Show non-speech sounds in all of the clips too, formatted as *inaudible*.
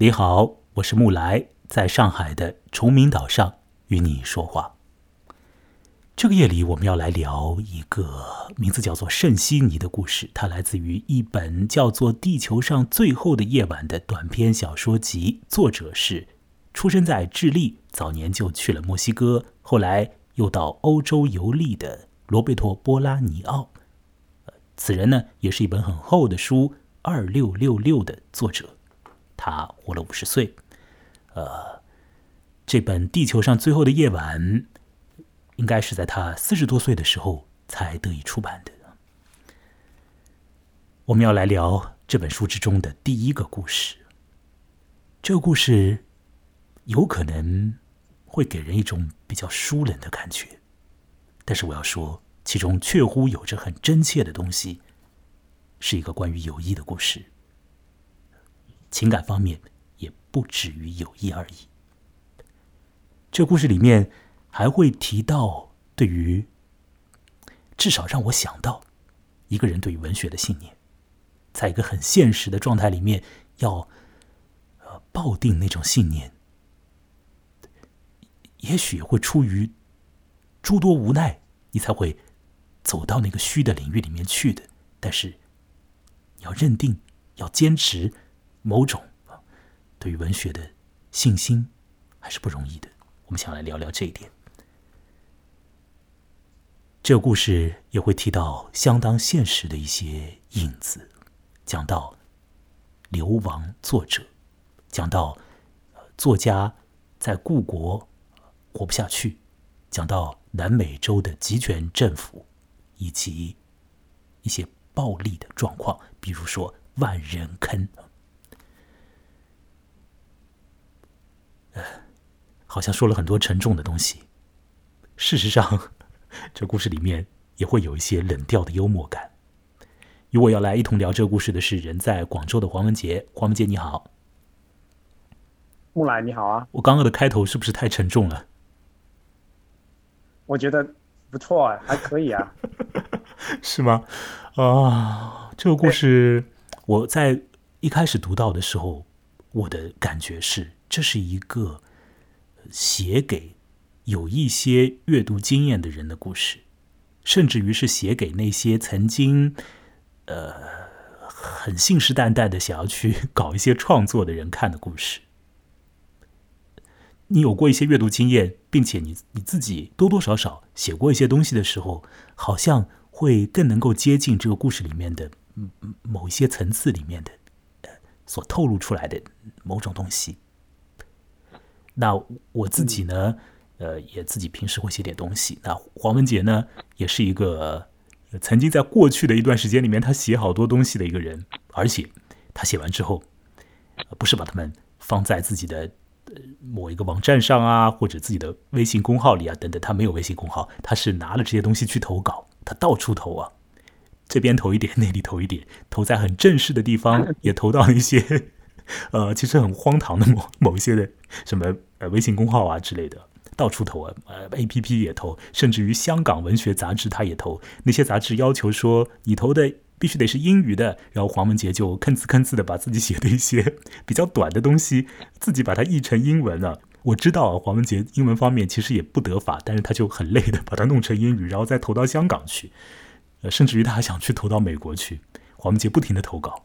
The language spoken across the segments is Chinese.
你好，我是木来，在上海的崇明岛上与你说话。这个夜里，我们要来聊一个名字叫做圣西尼的故事。它来自于一本叫做《地球上最后的夜晚》的短篇小说集，作者是出生在智利，早年就去了墨西哥，后来又到欧洲游历的罗贝托·波拉尼奥。此人呢，也是一本很厚的书《二六六六》的作者。他活了五十岁，呃，这本《地球上最后的夜晚》应该是在他四十多岁的时候才得以出版的。我们要来聊这本书之中的第一个故事。这个故事有可能会给人一种比较疏冷的感觉，但是我要说，其中确乎有着很真切的东西，是一个关于友谊的故事。情感方面也不止于友谊而已。这故事里面还会提到，对于至少让我想到一个人对于文学的信念，在一个很现实的状态里面，要呃抱定那种信念，也许会出于诸多无奈，你才会走到那个虚的领域里面去的。但是你要认定，要坚持。某种啊，对于文学的信心还是不容易的。我们想来聊聊这一点。这个故事也会提到相当现实的一些影子，讲到流亡作者，讲到作家在故国活不下去，讲到南美洲的集权政府以及一些暴力的状况，比如说万人坑。好像说了很多沉重的东西。事实上，*laughs* 这故事里面也会有一些冷调的幽默感。与我要来一同聊这个故事的是人在广州的黄文杰。黄文杰，你好。木兰，你好啊。我刚刚的开头是不是太沉重了？我觉得不错啊，还可以啊。*laughs* 是吗？啊，这个故事我在一开始读到的时候，我的感觉是。这是一个写给有一些阅读经验的人的故事，甚至于是写给那些曾经呃很信誓旦旦的想要去搞一些创作的人看的故事。你有过一些阅读经验，并且你你自己多多少少写过一些东西的时候，好像会更能够接近这个故事里面的某一些层次里面的所透露出来的某种东西。那我自己呢，呃，也自己平时会写点东西。那黄文杰呢，也是一个曾经在过去的一段时间里面，他写好多东西的一个人。而且他写完之后，不是把他们放在自己的某一个网站上啊，或者自己的微信公号里啊等等。他没有微信公号，他是拿了这些东西去投稿，他到处投啊，这边投一点，那里投一点，投在很正式的地方，也投到一些呃，其实很荒唐的某某一些的什么。呃，微信公号啊之类的，到处投啊，呃，A P P 也投，甚至于香港文学杂志他也投。那些杂志要求说你投的必须得是英语的，然后黄文杰就吭哧吭哧的把自己写的一些 *laughs* 比较短的东西，自己把它译成英文了。我知道，黄文杰英文方面其实也不得法，但是他就很累的把它弄成英语，然后再投到香港去，呃，甚至于他还想去投到美国去。黄文杰不停的投稿，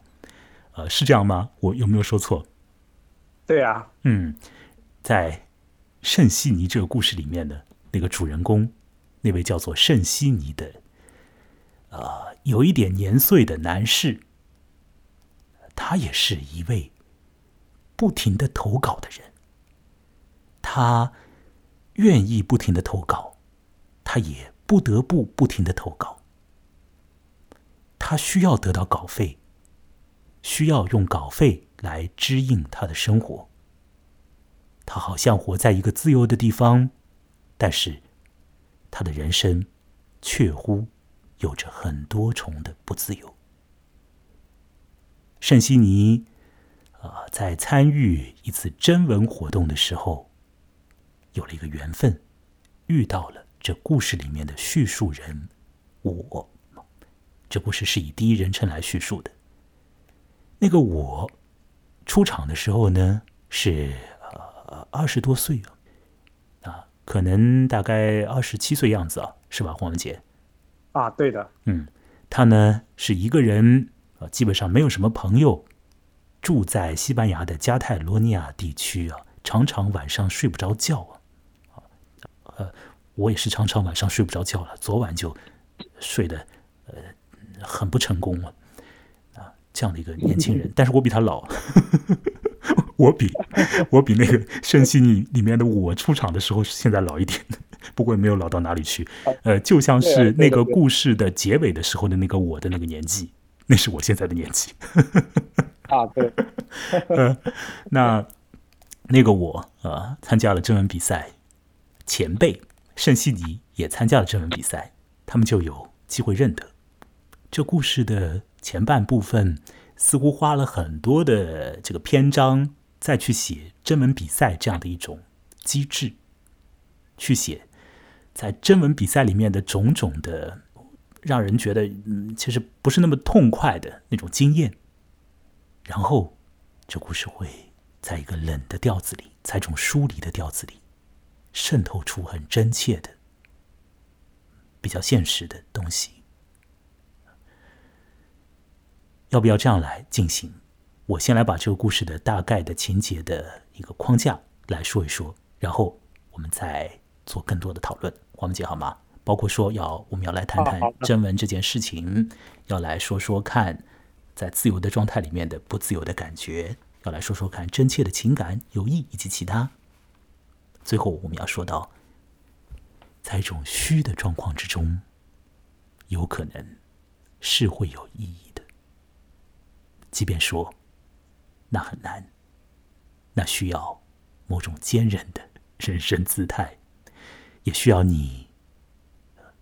呃，是这样吗？我有没有说错？对啊，嗯。在圣西尼这个故事里面的那个主人公，那位叫做圣西尼的，呃，有一点年岁的男士，他也是一位不停的投稿的人。他愿意不停的投稿，他也不得不不停的投稿。他需要得到稿费，需要用稿费来支应他的生活。他好像活在一个自由的地方，但是他的人生确乎有着很多重的不自由。圣西尼啊，在参与一次征文活动的时候，有了一个缘分，遇到了这故事里面的叙述人我。这故事是以第一人称来叙述的。那个我出场的时候呢是呃二十多岁啊，啊，可能大概二十七岁样子啊，是吧，黄文杰？啊，对的，嗯，他呢是一个人啊，基本上没有什么朋友，住在西班牙的加泰罗尼亚地区啊，常常晚上睡不着觉啊，啊，呃，我也是常常晚上睡不着觉了，昨晚就睡得呃很不成功了。这样的一个年轻人，但是我比他老，*laughs* 我比我比那个《圣西尼》里面的我出场的时候是现在老一点，*laughs* 不过也没有老到哪里去。呃，就像是那个故事的结尾的时候的那个我的那个年纪，那是我现在的年纪。*laughs* 啊，对。呃，那那个我呃参加了征文比赛，前辈圣西尼也参加了征文比赛，他们就有机会认得这故事的。前半部分似乎花了很多的这个篇章，再去写征文比赛这样的一种机制，去写在征文比赛里面的种种的，让人觉得嗯，其实不是那么痛快的那种经验。然后，这故事会在一个冷的调子里，在这种疏离的调子里，渗透出很真切的、比较现实的东西。要不要这样来进行？我先来把这个故事的大概的情节的一个框架来说一说，然后我们再做更多的讨论。黄文杰好吗？包括说要我们要来谈谈征文这件事情，要来说说看在自由的状态里面的不自由的感觉，要来说说看真切的情感、友谊以及其他。最后我们要说到，在一种虚的状况之中，有可能是会有意义。即便说那很难，那需要某种坚韧的人生姿态，也需要你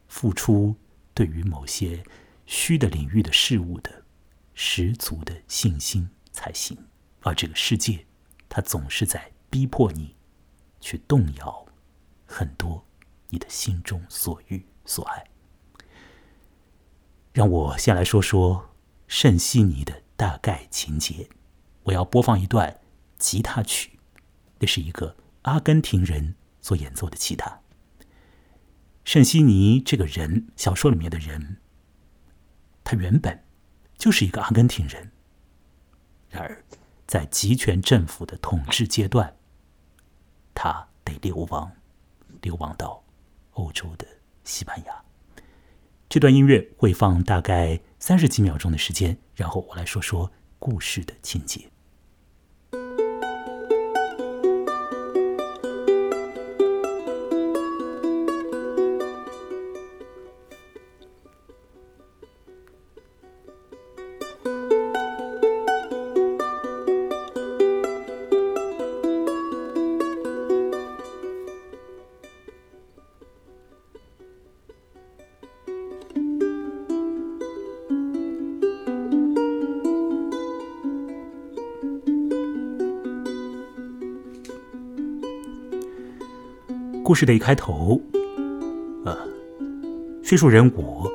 付出对于某些虚的领域的事物的十足的信心才行。而这个世界，它总是在逼迫你去动摇很多你的心中所欲所爱。让我先来说说圣西尼的。大概情节，我要播放一段吉他曲，那是一个阿根廷人所演奏的吉他。圣西尼这个人，小说里面的人，他原本就是一个阿根廷人，然而在集权政府的统治阶段，他得流亡，流亡到欧洲的西班牙。这段音乐会放大概三十几秒钟的时间。然后我来说说故事的情节。故事的一开头，呃，叙述人我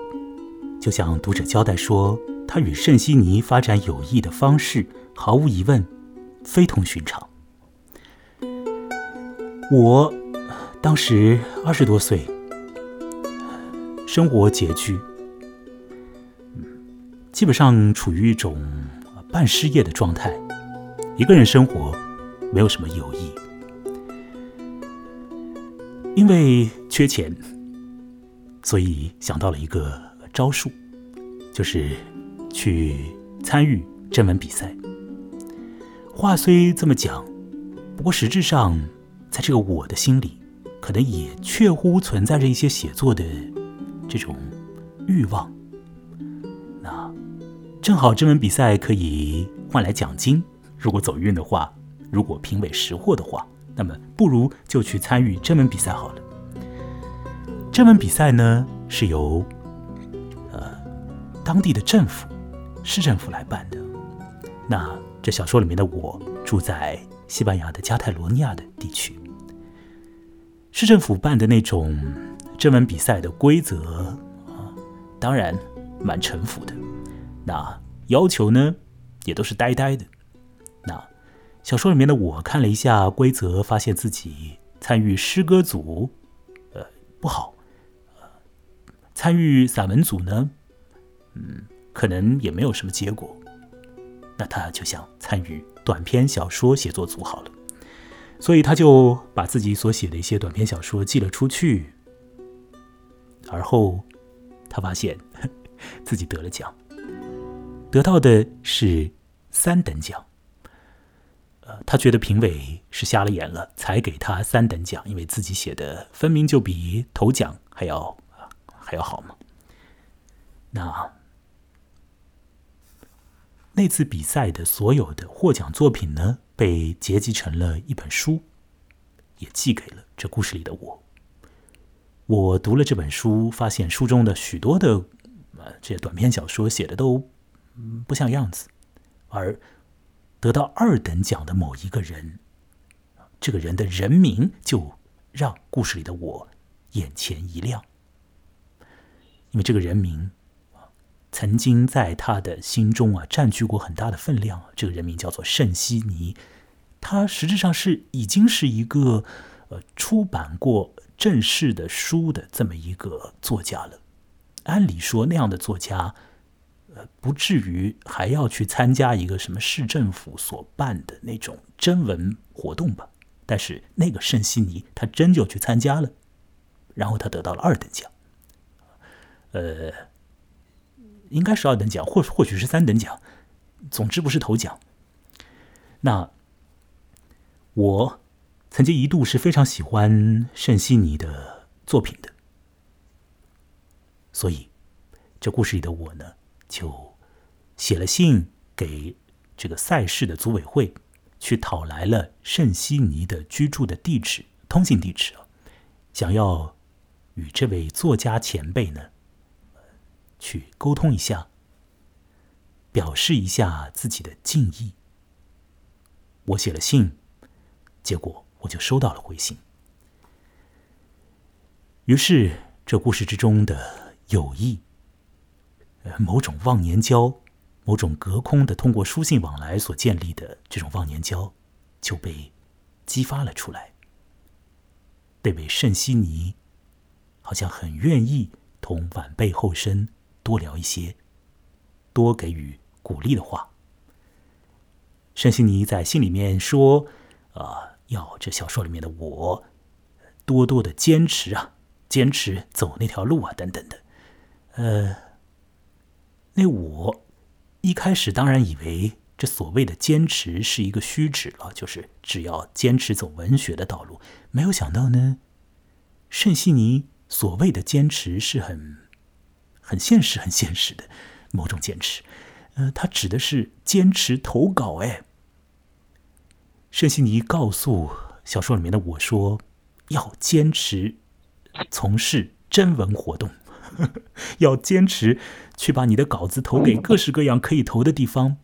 就向读者交代说，他与圣西尼发展友谊的方式，毫无疑问非同寻常。我当时二十多岁，生活拮据，基本上处于一种半失业的状态，一个人生活，没有什么友谊。因为缺钱，所以想到了一个招数，就是去参与征文比赛。话虽这么讲，不过实质上，在这个我的心里，可能也确乎存在着一些写作的这种欲望。那正好征文比赛可以换来奖金，如果走运的话，如果评委识货的话。那么，不如就去参与征文比赛好了。征文比赛呢，是由呃当地的政府、市政府来办的。那这小说里面的我住在西班牙的加泰罗尼亚的地区，市政府办的那种征文比赛的规则啊，当然蛮城府的。那要求呢，也都是呆呆的。小说里面的我看了一下规则，发现自己参与诗歌组，呃，不好；参与散文组呢，嗯，可能也没有什么结果。那他就想参与短篇小说写作组好了，所以他就把自己所写的一些短篇小说寄了出去。而后，他发现 *laughs* 自己得了奖，得到的是三等奖。他觉得评委是瞎了眼了，才给他三等奖，因为自己写的分明就比头奖还要还要好嘛。那那次比赛的所有的获奖作品呢，被结集成了一本书，也寄给了这故事里的我。我读了这本书，发现书中的许多的呃这些短篇小说写的都不像样子，而。得到二等奖的某一个人，这个人的人名就让故事里的我眼前一亮，因为这个人名曾经在他的心中啊占据过很大的分量。这个人名叫做圣西尼，他实质上是已经是一个呃出版过正式的书的这么一个作家了。按理说，那样的作家。不至于还要去参加一个什么市政府所办的那种征文活动吧？但是那个圣西尼他真就去参加了，然后他得到了二等奖，呃，应该是二等奖，或或许是三等奖，总之不是头奖。那我曾经一度是非常喜欢圣西尼的作品的，所以这故事里的我呢？就写了信给这个赛事的组委会，去讨来了圣西尼的居住的地址、通信地址，想要与这位作家前辈呢去沟通一下，表示一下自己的敬意。我写了信，结果我就收到了回信。于是，这故事之中的友谊。某种忘年交，某种隔空的通过书信往来所建立的这种忘年交，就被激发了出来。那位圣西尼好像很愿意同晚辈后生多聊一些，多给予鼓励的话。圣西尼在信里面说：“啊，要这小说里面的我多多的坚持啊，坚持走那条路啊，等等的。”呃。那我一开始当然以为这所谓的坚持是一个虚指了，就是只要坚持走文学的道路。没有想到呢，圣西尼所谓的坚持是很很现实、很现实的某种坚持。呃，他指的是坚持投稿。哎，圣西尼告诉小说里面的我说，要坚持从事征文活动。*laughs* 要坚持去把你的稿子投给各式各样可以投的地方，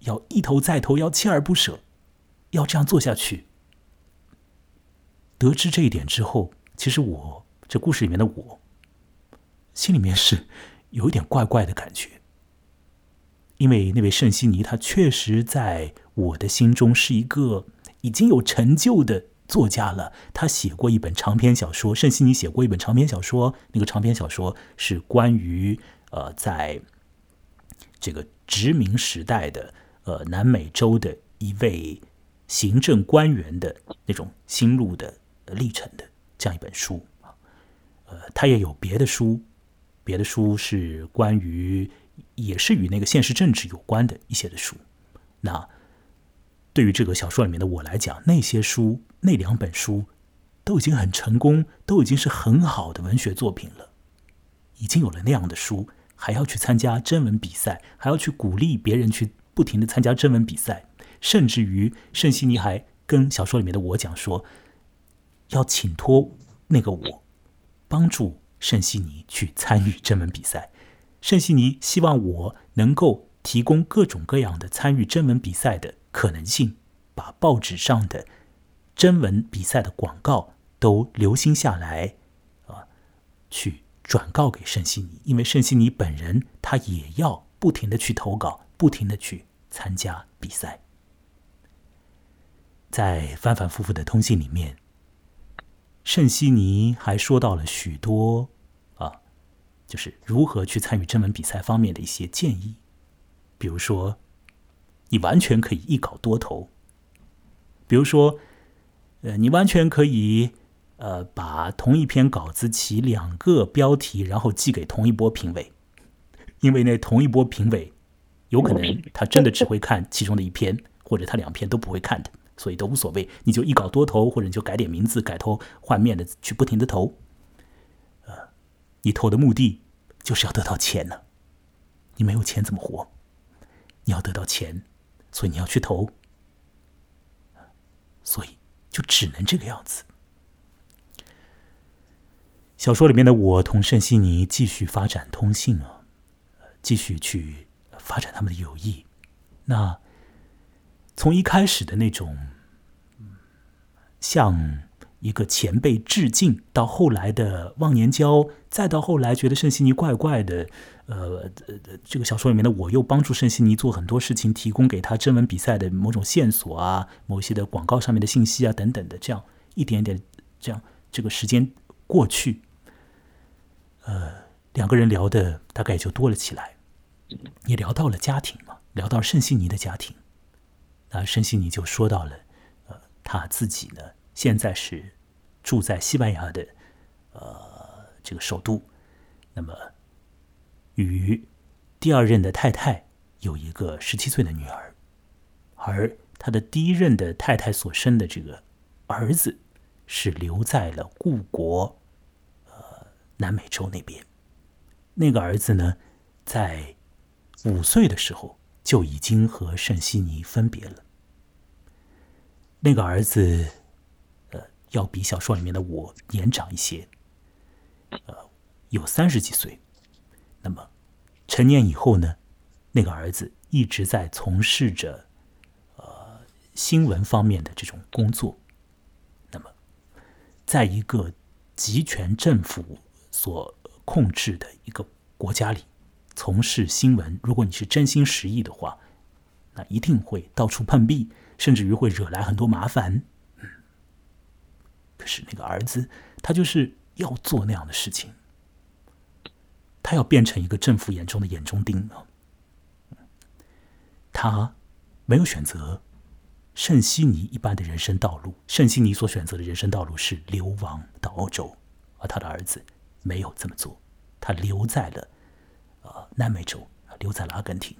要一投再投，要锲而不舍，要这样做下去。得知这一点之后，其实我这故事里面的我，心里面是有一点怪怪的感觉，因为那位圣西尼他确实在我的心中是一个已经有成就的。作家了，他写过一本长篇小说。圣西尼写过一本长篇小说，那个长篇小说是关于呃，在这个殖民时代的呃南美洲的一位行政官员的那种心路的历程的这样一本书。呃，他也有别的书，别的书是关于也是与那个现实政治有关的一些的书。那对于这个小说里面的我来讲，那些书。那两本书都已经很成功，都已经是很好的文学作品了。已经有了那样的书，还要去参加征文比赛，还要去鼓励别人去不停的参加征文比赛，甚至于圣西尼还跟小说里面的我讲说，要请托那个我帮助圣西尼去参与征文比赛。圣西尼希望我能够提供各种各样的参与征文比赛的可能性，把报纸上的。征文比赛的广告都留心下来，啊，去转告给圣西尼，因为圣西尼本人他也要不停的去投稿，不停的去参加比赛。在反反复复的通信里面，圣西尼还说到了许多啊，就是如何去参与征文比赛方面的一些建议，比如说，你完全可以一稿多投，比如说，呃，你完全可以呃把同一篇稿子起两个标题，然后寄给同一波评委，因为那同一波评委有可能他真的只会看其中的一篇，或者他两篇都不会看的。所以都无所谓，你就一稿多投，或者你就改点名字、改头换面的去不停的投。呃，你投的目的就是要得到钱呢。你没有钱怎么活？你要得到钱，所以你要去投。所以就只能这个样子。小说里面的我同圣西尼继续发展通信啊，继续去发展他们的友谊。那。从一开始的那种向一个前辈致敬，到后来的忘年交，再到后来觉得圣西尼怪怪的，呃，这个小说里面的我又帮助圣西尼做很多事情，提供给他征文比赛的某种线索啊，某些的广告上面的信息啊等等的，这样一点点，这样这个时间过去，呃，两个人聊的大概也就多了起来，也聊到了家庭嘛，聊到了圣西尼的家庭。那圣西尼就说到了，呃，他自己呢，现在是住在西班牙的，呃，这个首都。那么，与第二任的太太有一个十七岁的女儿，而他的第一任的太太所生的这个儿子是留在了故国，呃，南美洲那边。那个儿子呢，在五岁的时候就已经和圣西尼分别了。那个儿子，呃，要比小说里面的我年长一些，呃，有三十几岁。那么成年以后呢，那个儿子一直在从事着呃新闻方面的这种工作。那么，在一个集权政府所控制的一个国家里，从事新闻，如果你是真心实意的话，那一定会到处碰壁。甚至于会惹来很多麻烦，嗯。可是那个儿子，他就是要做那样的事情，他要变成一个政府眼中的眼中钉啊。他没有选择圣西尼一般的人生道路，圣西尼所选择的人生道路是流亡到欧洲，而他的儿子没有这么做，他留在了呃南美洲，留在了阿根廷。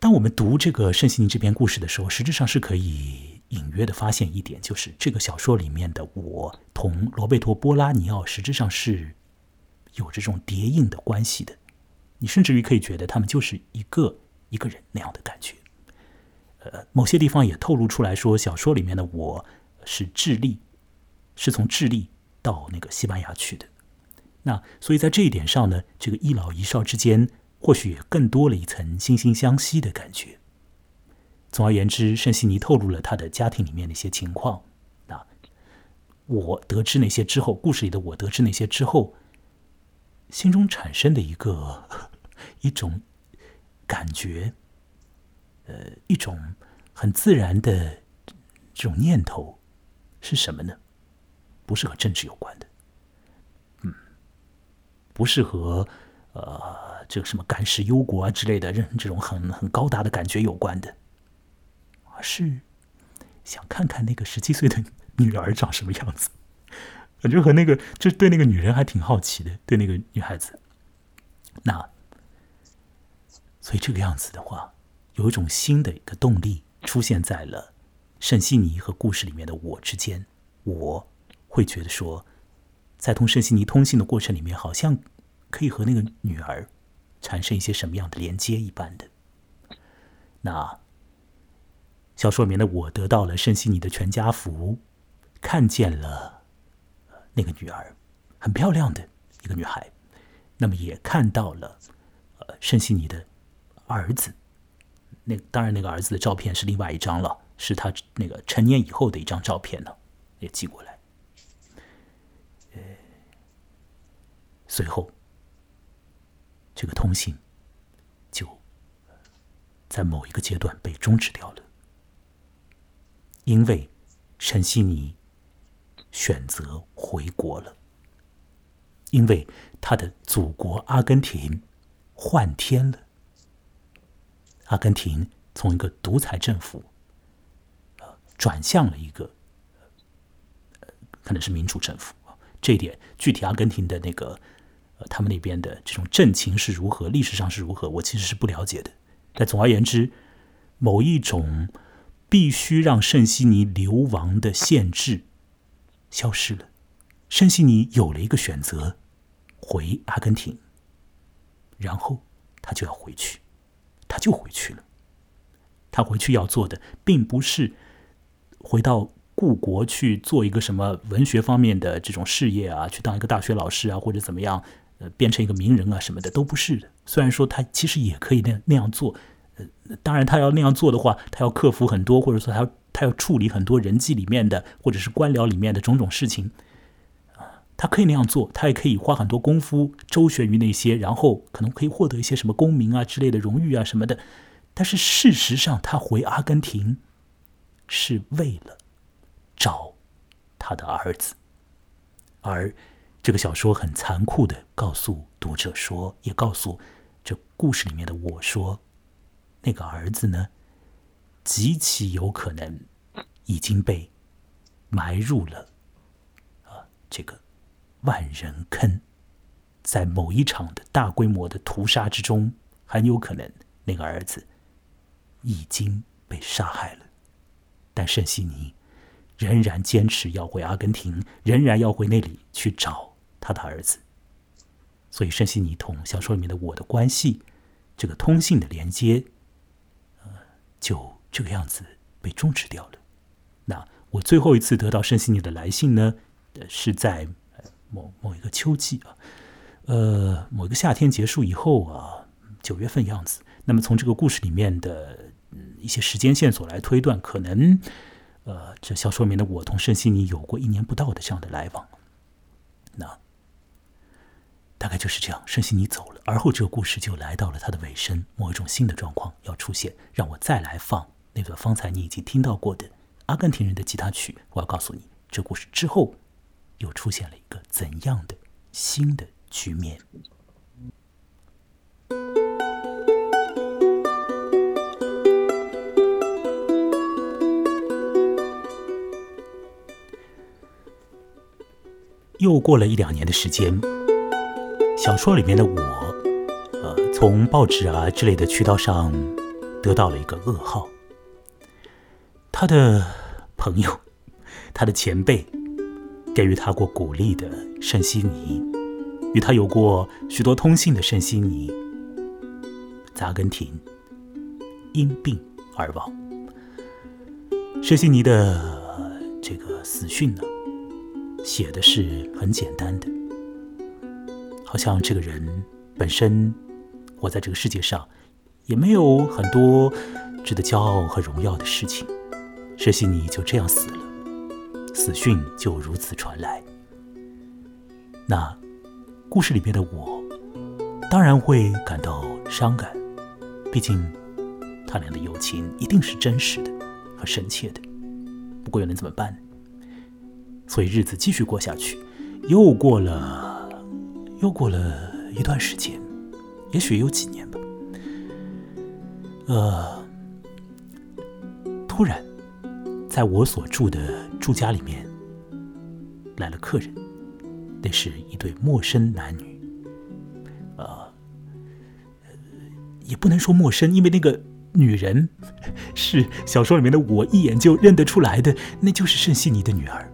当我们读这个圣西尼这篇故事的时候，实质上是可以隐约的发现一点，就是这个小说里面的我同罗贝托·波拉尼奥实质上是有这种叠印的关系的。你甚至于可以觉得他们就是一个一个人那样的感觉。呃，某些地方也透露出来说，小说里面的我是智利，是从智利到那个西班牙去的。那所以在这一点上呢，这个一老一少之间。或许也更多了一层惺惺相惜的感觉。总而言之，圣西尼透露了他的家庭里面的一些情况。那我得知那些之后，故事里的我得知那些之后，心中产生的一个 *laughs* 一种感觉，呃，一种很自然的这种念头是什么呢？不是和政治有关的，嗯，不是和呃。这个什么干世忧国啊之类的，这这种很很高大的感觉有关的，而是想看看那个十七岁的女儿长什么样子，感觉和那个就对那个女人还挺好奇的，对那个女孩子。那所以这个样子的话，有一种新的一个动力出现在了圣西尼和故事里面的我之间，我会觉得说，在同圣西尼通信的过程里面，好像可以和那个女儿。产生一些什么样的连接一般的？那小说里面的我得到了圣西尼的全家福，看见了那个女儿，很漂亮的一个女孩。那么也看到了呃圣西尼的儿子。那当然，那个儿子的照片是另外一张了，是他那个成年以后的一张照片呢，也寄过来。呃，随后。这个通信就在某一个阶段被终止掉了，因为圣西尼选择回国了，因为他的祖国阿根廷换天了。阿根廷从一个独裁政府，呃，转向了一个，可能是民主政府这一点具体阿根廷的那个，呃，他们那边的这种政情是如何，历史上是如何，我其实是不了解的。但总而言之，某一种必须让圣西尼流亡的限制消失了，圣西尼有了一个选择，回阿根廷，然后他就要回去。他就回去了。他回去要做的，并不是回到故国去做一个什么文学方面的这种事业啊，去当一个大学老师啊，或者怎么样，呃，变成一个名人啊什么的，都不是的。虽然说他其实也可以那那样做，呃，当然他要那样做的话，他要克服很多，或者说他要他要处理很多人际里面的，或者是官僚里面的种种事情。啊他可以那样做，他也可以花很多功夫周旋于那些，然后可能可以获得一些什么功名啊之类的荣誉啊什么的。但是事实上，他回阿根廷是为了找他的儿子。而这个小说很残酷的告诉读者说，也告诉这故事里面的我说，那个儿子呢，极其有可能已经被埋入了啊这个。万人坑，在某一场的大规模的屠杀之中，很有可能那个儿子已经被杀害了。但圣西尼仍然坚持要回阿根廷，仍然要回那里去找他的儿子。所以圣西尼同小说里面的我的关系，这个通信的连接，呃，就这个样子被终止掉了。那我最后一次得到圣西尼的来信呢，呃是在。某某一个秋季啊，呃，某一个夏天结束以后啊，九月份样子。那么从这个故事里面的一些时间线索来推断，可能呃，这小说里面的我同圣西尼有过一年不到的这样的来往。那大概就是这样，圣西尼走了，而后这个故事就来到了它的尾声，某一种新的状况要出现，让我再来放那段方才你已经听到过的阿根廷人的吉他曲。我要告诉你，这故事之后。又出现了一个怎样的新的局面？又过了一两年的时间，小说里面的我，呃，从报纸啊之类的渠道上得到了一个噩耗。他的朋友，*laughs* 他的前辈。给予他过鼓励的圣西尼，与他有过许多通信的圣西尼，在阿根廷因病而亡。圣西尼的这个死讯呢，写的是很简单的，好像这个人本身活在这个世界上，也没有很多值得骄傲和荣耀的事情。圣西尼就这样死了。死讯就如此传来，那故事里面的我当然会感到伤感，毕竟他俩的友情一定是真实的和深切的。不过又能怎么办呢？所以日子继续过下去，又过了又过了一段时间，也许有几年吧。呃，突然。在我所住的住家里面来了客人，那是一对陌生男女，呃，也不能说陌生，因为那个女人 *laughs* 是小说里面的我一眼就认得出来的，那就是圣西尼的女儿。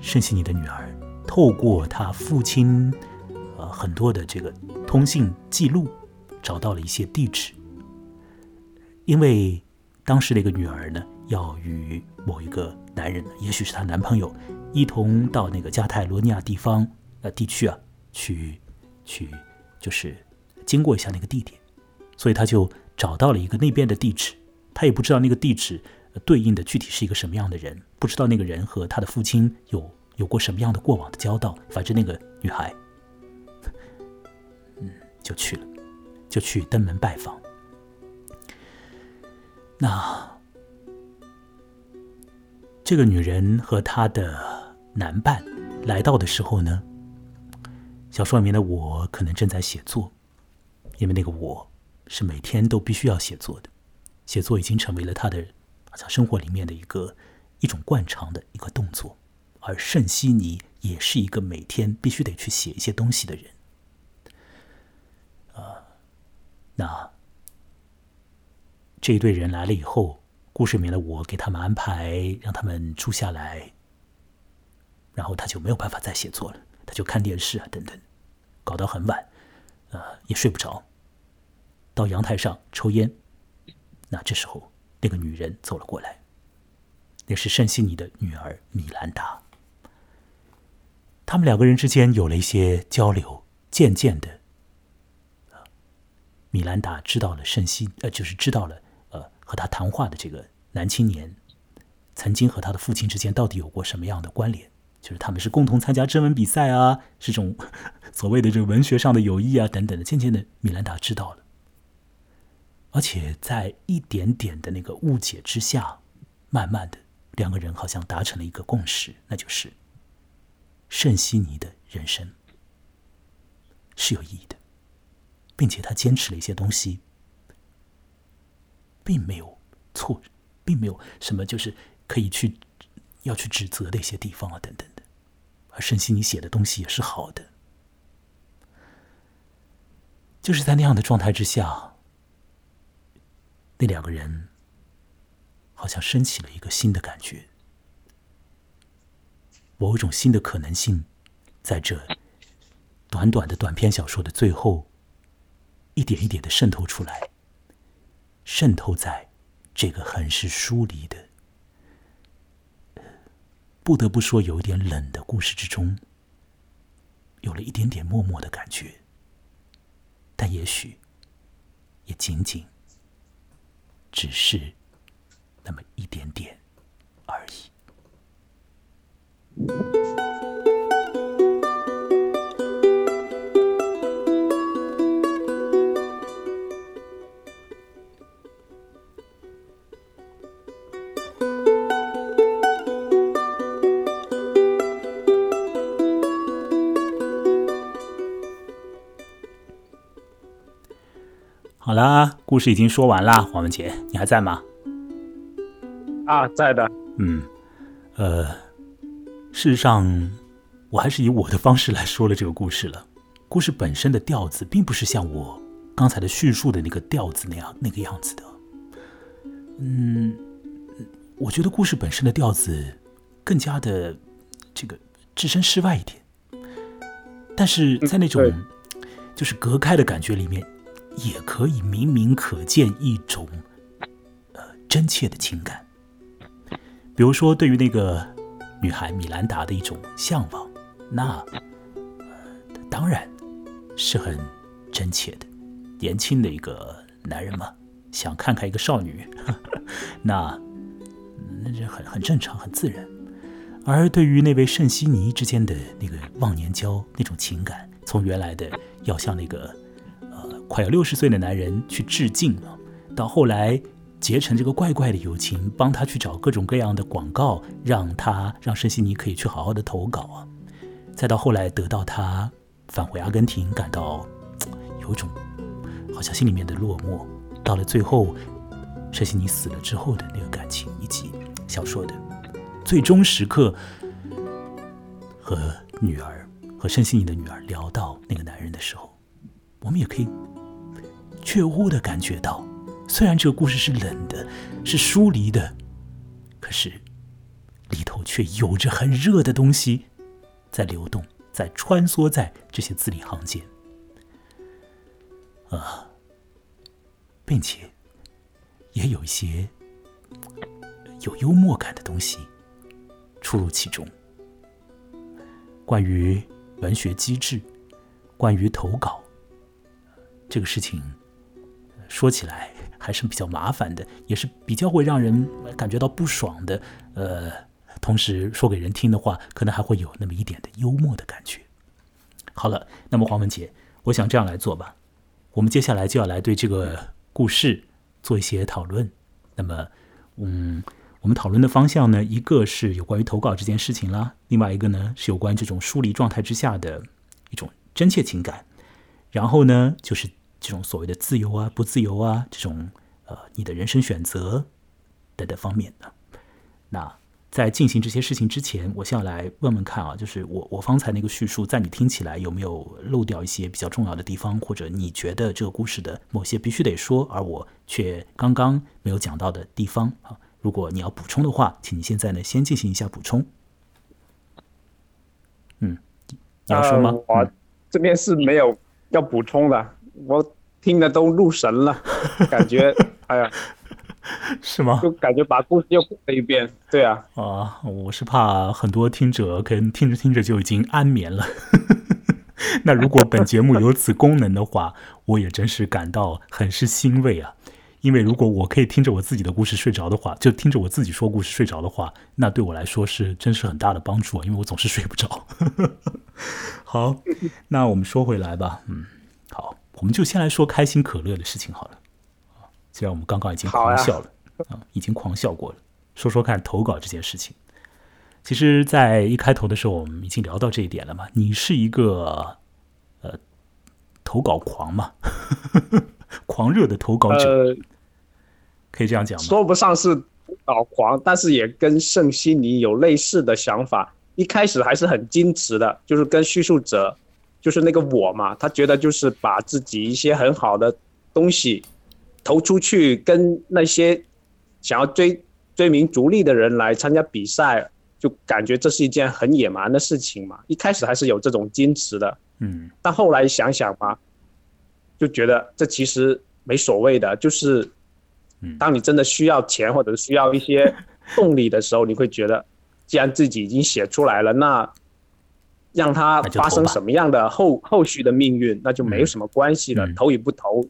圣西尼的女儿透过他父亲呃很多的这个通信记录，找到了一些地址，因为。当时的一个女儿呢，要与某一个男人，也许是她男朋友，一同到那个加泰罗尼亚地方呃地区啊，去去就是经过一下那个地点，所以他就找到了一个那边的地址。他也不知道那个地址对应的具体是一个什么样的人，不知道那个人和他的父亲有有过什么样的过往的交道。反正那个女孩，嗯，就去了，就去登门拜访。那这个女人和她的男伴来到的时候呢，小说里面的我可能正在写作，因为那个我是每天都必须要写作的，写作已经成为了他的好像生活里面的一个一种惯常的一个动作，而圣西尼也是一个每天必须得去写一些东西的人。啊，那这一队人来了以后，故事里面的我给他们安排，让他们住下来，然后他就没有办法再写作了，他就看电视啊等等，搞到很晚，呃，也睡不着，到阳台上抽烟。那这时候，那个女人走了过来，那是圣西尼的女儿米兰达。他们两个人之间有了一些交流，渐渐的。米兰达知道了圣西，呃，就是知道了，和他谈话的这个男青年，曾经和他的父亲之间到底有过什么样的关联？就是他们是共同参加征文比赛啊，是种 *laughs* 所谓的这个文学上的友谊啊，等等的。渐渐的，米兰达知道了，而且在一点点的那个误解之下，慢慢的，两个人好像达成了一个共识，那就是圣西尼的人生是有意义的。并且他坚持了一些东西，并没有错，并没有什么就是可以去要去指责的一些地方啊，等等的。而圣西你写的东西也是好的，就是在那样的状态之下，那两个人好像升起了一个新的感觉，某一种新的可能性，在这短短的短篇小说的最后。一点一点的渗透出来，渗透在这个很是疏离的，不得不说有一点冷的故事之中，有了一点点默默的感觉，但也许也仅仅只是那么一点点而已。好啦，故事已经说完啦，黄文杰，你还在吗？啊，在的。嗯，呃，事实上，我还是以我的方式来说了这个故事了。故事本身的调子，并不是像我刚才的叙述的那个调子那样那个样子的。嗯，我觉得故事本身的调子更加的这个置身事外一点，但是在那种就是隔开的感觉里面。也可以明明可见一种，呃，真切的情感。比如说，对于那个女孩米兰达的一种向往，那，当然是很真切的。年轻的一个男人嘛，想看看一个少女，*laughs* 那那是很很正常、很自然。而对于那位圣西尼之间的那个忘年交那种情感，从原来的要向那个。快要六十岁的男人去致敬了，到后来结成这个怪怪的友情，帮他去找各种各样的广告，让他让圣西尼可以去好好的投稿啊，再到后来得到他返回阿根廷，感到有种好像心里面的落寞，到了最后圣西尼死了之后的那个感情，以及小说的最终时刻，和女儿和圣西尼的女儿聊到那个男人的时候。我们也可以却忽的感觉到，虽然这个故事是冷的，是疏离的，可是里头却有着很热的东西在流动，在穿梭在这些字里行间啊，并且也有一些有幽默感的东西出入其中。关于文学机制，关于投稿。这个事情说起来还是比较麻烦的，也是比较会让人感觉到不爽的。呃，同时说给人听的话，可能还会有那么一点的幽默的感觉。好了，那么黄文杰，我想这样来做吧。我们接下来就要来对这个故事做一些讨论。那么，嗯，我们讨论的方向呢，一个是有关于投稿这件事情啦，另外一个呢是有关这种疏离状态之下的一种真切情感，然后呢就是这种所谓的自由啊、不自由啊，这种呃你的人生选择等等方面的。那在进行这些事情之前，我先要来问问看啊，就是我我方才那个叙述，在你听起来有没有漏掉一些比较重要的地方，或者你觉得这个故事的某些必须得说，而我却刚刚没有讲到的地方啊？如果你要补充的话，请你现在呢先进行一下补充。嗯，你要说吗？我这边是没有要补充的，我听的都入神了，*laughs* 感觉哎呀。是吗？就感觉把故事又过了一遍。对啊，啊，我是怕很多听者可能听着听着就已经安眠了。*laughs* 那如果本节目有此功能的话，*laughs* 我也真是感到很是欣慰啊。因为如果我可以听着我自己的故事睡着的话，就听着我自己说故事睡着的话，那对我来说是真是很大的帮助啊。因为我总是睡不着。好，那我们说回来吧。嗯，好，我们就先来说开心可乐的事情好了。既然我们刚刚已经狂笑了啊，已经狂笑过了，说说看投稿这件事情。其实，在一开头的时候，我们已经聊到这一点了嘛。你是一个呃投稿狂嘛？*laughs* 狂热的投稿者，可以这样讲吗？说不上是投稿狂，但是也跟圣西尼有类似的想法。一开始还是很矜持的，就是跟叙述者，就是那个我嘛，他觉得就是把自己一些很好的东西。投出去跟那些想要追追名逐利的人来参加比赛，就感觉这是一件很野蛮的事情嘛。一开始还是有这种矜持的，嗯，但后来想想吧，就觉得这其实没所谓的。就是，当你真的需要钱或者需要一些动力的时候，你会觉得，既然自己已经写出来了，那让它发生什么样的后后续的命运，那就没有什么关系了。投与不投。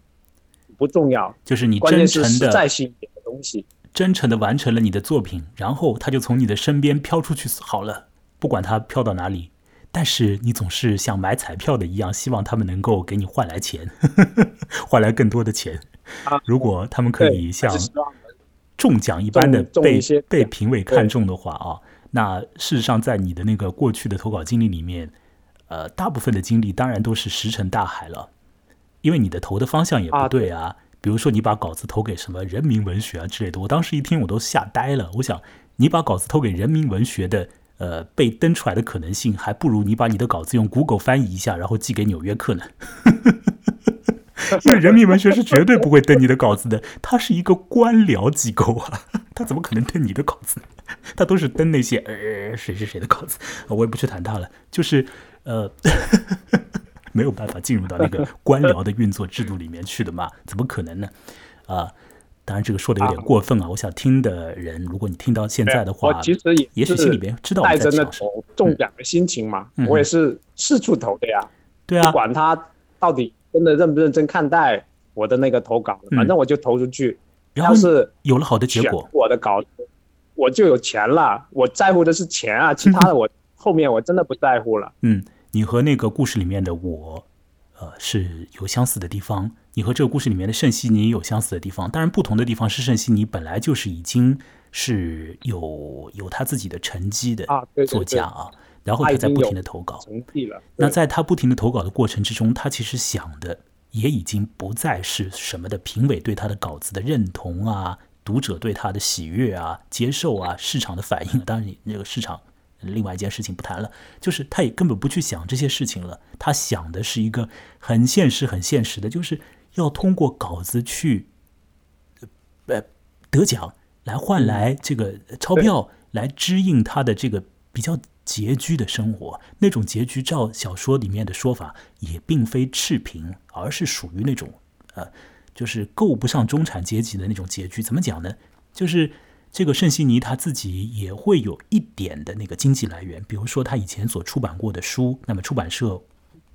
不重要，就是你真诚的在性一点的东西，真诚的完成了你的作品，然后他就从你的身边飘出去好了，不管他飘到哪里，但是你总是像买彩票的一样，希望他们能够给你换来钱，*laughs* 换来更多的钱。如果他们可以像中奖一般的被被评委看中的话啊，那事实上在你的那个过去的投稿经历里面，呃，大部分的经历当然都是石沉大海了。因为你的投的方向也不对啊，比如说你把稿子投给什么人民文学啊之类的，我当时一听我都吓呆了。我想你把稿子投给人民文学的，呃，被登出来的可能性，还不如你把你的稿子用 Google 翻译一下，然后寄给纽约客呢。*laughs* *laughs* 因为人民文学是绝对不会登你的稿子的，它是一个官僚机构啊，*laughs* 他怎么可能登你的稿子？他都是登那些呃谁谁谁的稿子，我也不去谈他了，就是呃。*laughs* 没有办法进入到那个官僚的运作制度里面去的嘛？怎么可能呢？啊，当然这个说的有点过分啊！我想听的人，如果你听到现在的话，其实也许心里边知道带着那种中奖的心情嘛。我也是四处投的呀，对啊，不管他到底真的认不认真看待我的那个投稿，反正我就投出去。然后是有了好的结果，我的稿我就有钱了。我在乎的是钱啊，其他的我后面我真的不在乎了。嗯。你和那个故事里面的我，呃，是有相似的地方。你和这个故事里面的圣西尼有相似的地方。当然，不同的地方是圣西尼本来就是已经是有有他自己的成绩的作家啊，然后他在不停的投稿。那在他不停的投稿的过程之中，他其实想的也已经不再是什么的评委对他的稿子的认同啊，读者对他的喜悦啊、接受啊、市场的反应。当然，你那个市场。另外一件事情不谈了，就是他也根本不去想这些事情了。他想的是一个很现实、很现实的，就是要通过稿子去，呃，得奖来换来这个钞票，来支应他的这个比较拮据的生活。那种拮据，照小说里面的说法，也并非赤贫，而是属于那种呃，就是够不上中产阶级的那种拮据。怎么讲呢？就是。这个圣西尼他自己也会有一点的那个经济来源，比如说他以前所出版过的书，那么出版社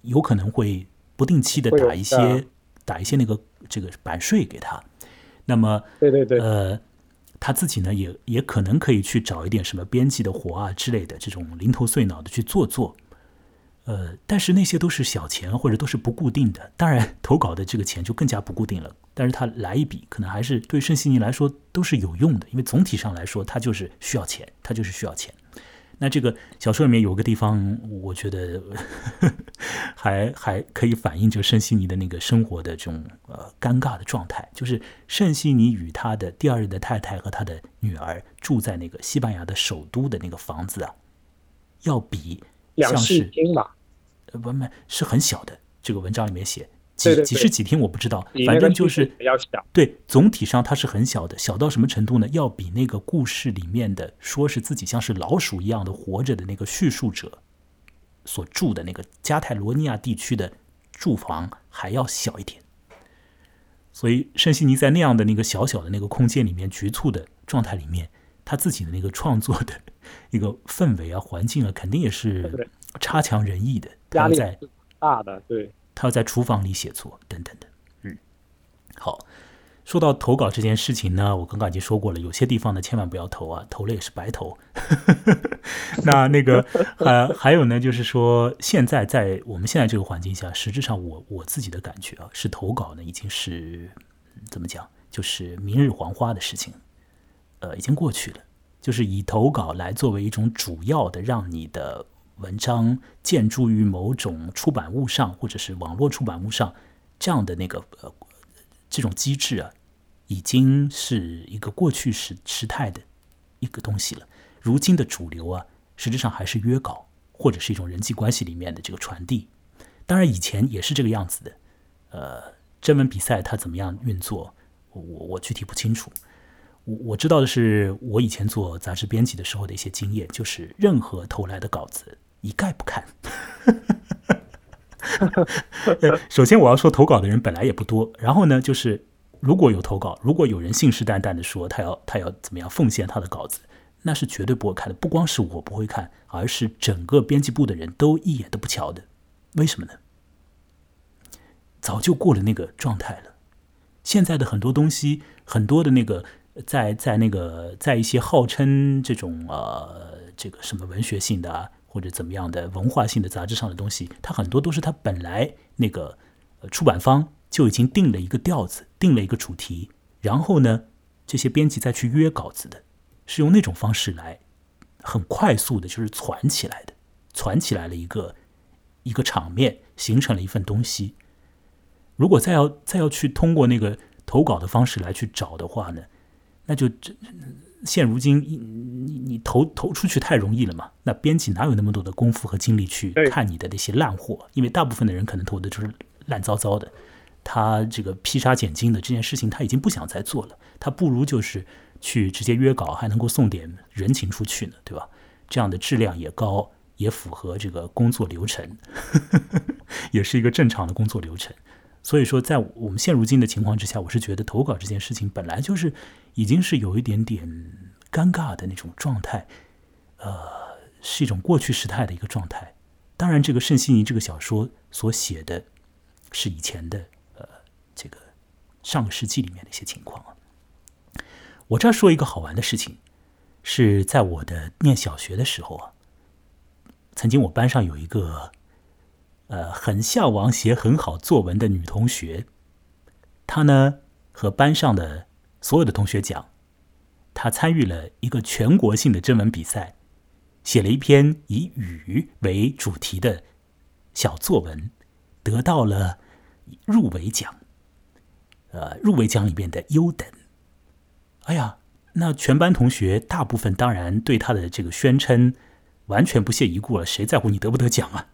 有可能会不定期的打一些打一些那个这个版税给他。那么，对对对，呃，他自己呢也也可能可以去找一点什么编辑的活啊之类的，这种零头碎脑的去做做。呃，但是那些都是小钱或者都是不固定的，当然投稿的这个钱就更加不固定了。但是他来一笔，可能还是对圣西尼来说都是有用的，因为总体上来说，他就是需要钱，他就是需要钱。那这个小说里面有个地方，我觉得还还可以反映就圣西尼的那个生活的这种呃尴尬的状态，就是圣西尼与他的第二任的太太和他的女儿住在那个西班牙的首都的那个房子啊，要比两室厅吧。呃，不，没是很小的。这个文章里面写几几室几厅，我不知道，反正就是比较小。对，总体上它是很小的，小到什么程度呢？要比那个故事里面的说是自己像是老鼠一样的活着的那个叙述者所住的那个加泰罗尼亚地区的住房还要小一点。所以圣西尼在那样的那个小小的那个空间里面，局促的状态里面，他自己的那个创作的一个氛围啊、环境啊，肯定也是差强人意的。压力大的，对，他要在厨房里写作，等等的，嗯，好。说到投稿这件事情呢，我刚刚已经说过了，有些地方呢千万不要投啊，投了也是白投。*laughs* 那那个还还有呢，就是说现在在我们现在这个环境下，实质上我我自己的感觉啊，是投稿呢已经是怎么讲，就是明日黄花的事情，呃，已经过去了，就是以投稿来作为一种主要的让你的。文章建筑于某种出版物上，或者是网络出版物上，这样的那个呃这种机制啊，已经是一个过去时时态的一个东西了。如今的主流啊，实质上还是约稿或者是一种人际关系里面的这个传递。当然以前也是这个样子的。呃，征文比赛它怎么样运作，我我具体不清楚。我我知道的是，我以前做杂志编辑的时候的一些经验，就是任何投来的稿子。一概不看。*laughs* 首先，我要说投稿的人本来也不多。然后呢，就是如果有投稿，如果有人信誓旦旦的说他要他要怎么样奉献他的稿子，那是绝对不会看的。不光是我不会看，而是整个编辑部的人都一眼都不瞧的。为什么呢？早就过了那个状态了。现在的很多东西，很多的那个在在那个在一些号称这种呃这个什么文学性的啊。或者怎么样的文化性的杂志上的东西，它很多都是它本来那个出版方就已经定了一个调子，定了一个主题，然后呢，这些编辑再去约稿子的，是用那种方式来很快速的，就是攒起来的，攒起来了一个一个场面，形成了一份东西。如果再要再要去通过那个投稿的方式来去找的话呢，那就这。现如今，你你你投投出去太容易了嘛？那编辑哪有那么多的功夫和精力去看你的那些烂货？因为大部分的人可能投的就是烂糟糟的，他这个披杀拣金的这件事情他已经不想再做了，他不如就是去直接约稿，还能够送点人情出去呢，对吧？这样的质量也高，也符合这个工作流程，*laughs* 也是一个正常的工作流程。所以说，在我们现如今的情况之下，我是觉得投稿这件事情本来就是已经是有一点点尴尬的那种状态，呃，是一种过去时态的一个状态。当然，这个圣西尼这个小说所写的是以前的，呃，这个上个世纪里面的一些情况啊。我这儿说一个好玩的事情，是在我的念小学的时候啊，曾经我班上有一个。呃，很向往写很好作文的女同学，她呢和班上的所有的同学讲，他参与了一个全国性的征文比赛，写了一篇以雨为主题的小作文，得到了入围奖。呃，入围奖里面的优等。哎呀，那全班同学大部分当然对他的这个宣称完全不屑一顾了，谁在乎你得不得奖啊？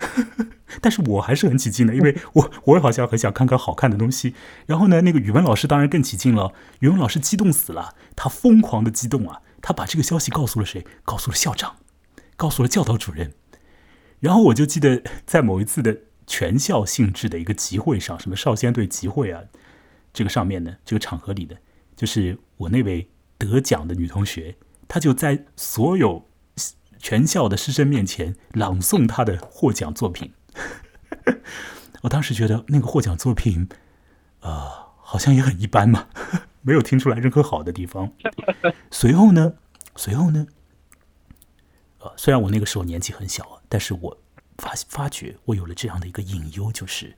但是我还是很起劲的，因为我 *laughs* 我也好像很想看看好看的东西。然后呢，那个语文老师当然更起劲了，语文老师激动死了，他疯狂的激动啊！他把这个消息告诉了谁？告诉了校长，告诉了教导主任。然后我就记得在某一次的全校性质的一个集会上，什么少先队集会啊，这个上面呢，这个场合里的，就是我那位得奖的女同学，她就在所有全校的师生面前朗诵她的获奖作品。*laughs* 我当时觉得那个获奖作品，呃，好像也很一般嘛，*laughs* 没有听出来任何好的地方。随后呢，随后呢，呃，虽然我那个时候年纪很小，但是我发发觉我有了这样的一个隐忧，就是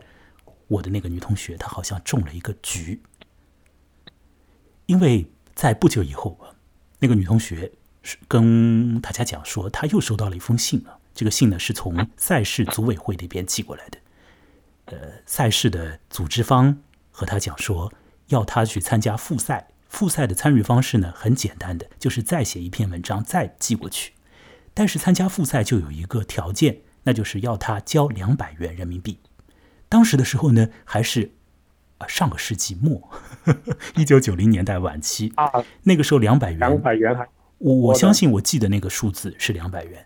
我的那个女同学她好像中了一个局，因为在不久以后，那个女同学跟大家讲说，她又收到了一封信啊，这个信呢是从赛事组委会那边寄过来的，呃，赛事的组织方和他讲说，要他去参加复赛。复赛的参与方式呢，很简单的，就是再写一篇文章再寄过去。但是参加复赛就有一个条件，那就是要他交两百元人民币。当时的时候呢，还是啊上个世纪末，*laughs* 一九九零年代晚期。啊，那个时候两百元，两百元还。我我相信我记得那个数字是两百元，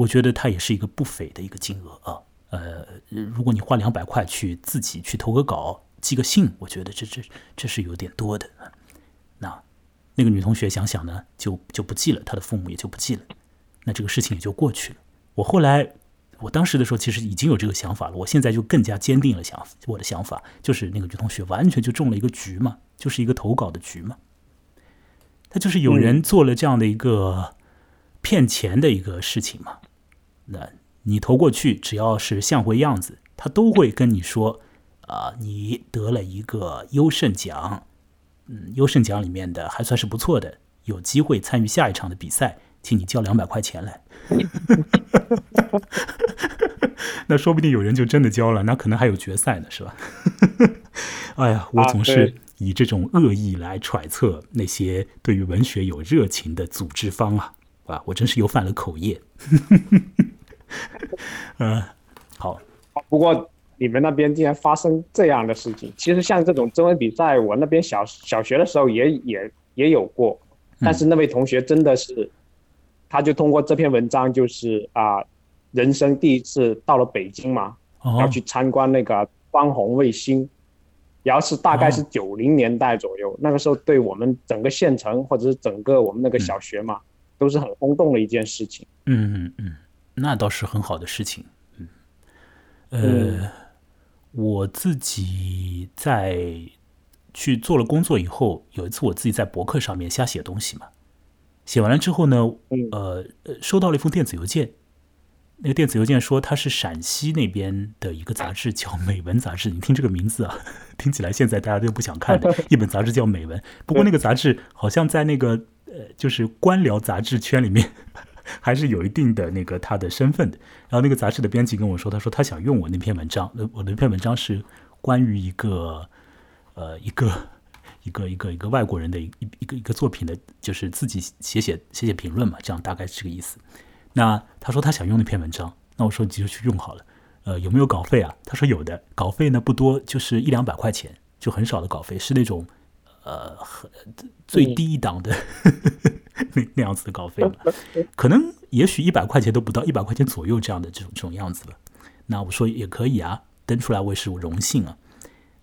我觉得它也是一个不菲的一个金额啊。呃，如果你花两百块去自己去投个稿、寄个信，我觉得这这这是有点多的。那那个女同学想想呢，就就不寄了，她的父母也就不寄了，那这个事情也就过去了。我后来，我当时的时候其实已经有这个想法了，我现在就更加坚定了想我的想法，就是那个女同学完全就中了一个局嘛，就是一个投稿的局嘛。他就是有人做了这样的一个骗钱的一个事情嘛。那你投过去，只要是像回样子，他都会跟你说啊，你得了一个优胜奖。嗯，优胜奖里面的还算是不错的，有机会参与下一场的比赛，请你交两百块钱来。*laughs* 那说不定有人就真的交了，那可能还有决赛呢，是吧？*laughs* 哎呀，我总是以这种恶意来揣测那些对于文学有热情的组织方啊，啊，我真是又犯了口业。*laughs* 嗯，好，不过。你们那边竟然发生这样的事情，其实像这种征文比赛，我那边小小学的时候也也也有过，但是那位同学真的是，他就通过这篇文章，就是啊，人生第一次到了北京嘛，要去参观那个光红卫星，然后是大概是九零年代左右，那个时候对我们整个县城或者是整个我们那个小学嘛，都是很轰动的一件事情。嗯嗯嗯，那倒是很好的事情。嗯，呃。我自己在去做了工作以后，有一次我自己在博客上面瞎写东西嘛，写完了之后呢，呃呃，收到了一封电子邮件，那个电子邮件说它是陕西那边的一个杂志叫《美文》杂志，你听这个名字啊，*laughs* 听起来现在大家都不想看的 *laughs* 一本杂志叫《美文》，不过那个杂志好像在那个呃就是官僚杂志圈里面。还是有一定的那个他的身份的。然后那个杂志的编辑跟我说，他说他想用我那篇文章。那我那篇文章是关于一个呃一个一个一个一个外国人的一一个一个作品的，就是自己写写写写评论嘛，这样大概是这个意思。那他说他想用那篇文章，那我说你就去用好了。呃，有没有稿费啊？他说有的，稿费呢不多，就是一两百块钱，就很少的稿费，是那种。呃，很最低档的那 *laughs* 那样子的稿费嘛，*laughs* 可能也许一百块钱都不到，一百块钱左右这样的这种这种样子了。那我说也可以啊，登出来我也是荣幸啊。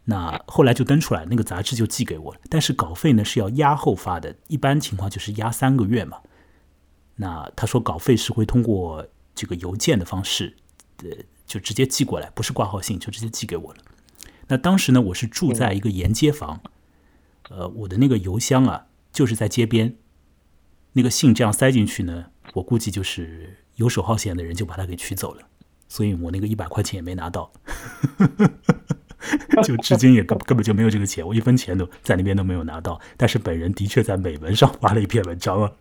那后来就登出来，那个杂志就寄给我了。但是稿费呢是要压后发的，一般情况就是压三个月嘛。那他说稿费是会通过这个邮件的方式，呃，就直接寄过来，不是挂号信，就直接寄给我了。那当时呢，我是住在一个沿街房。呃，我的那个邮箱啊，就是在街边，那个信这样塞进去呢，我估计就是游手好闲的人就把它给取走了，所以我那个一百块钱也没拿到，*laughs* 就至今也根根本就没有这个钱，我一分钱都在那边都没有拿到，但是本人的确在美文上发了一篇文章啊。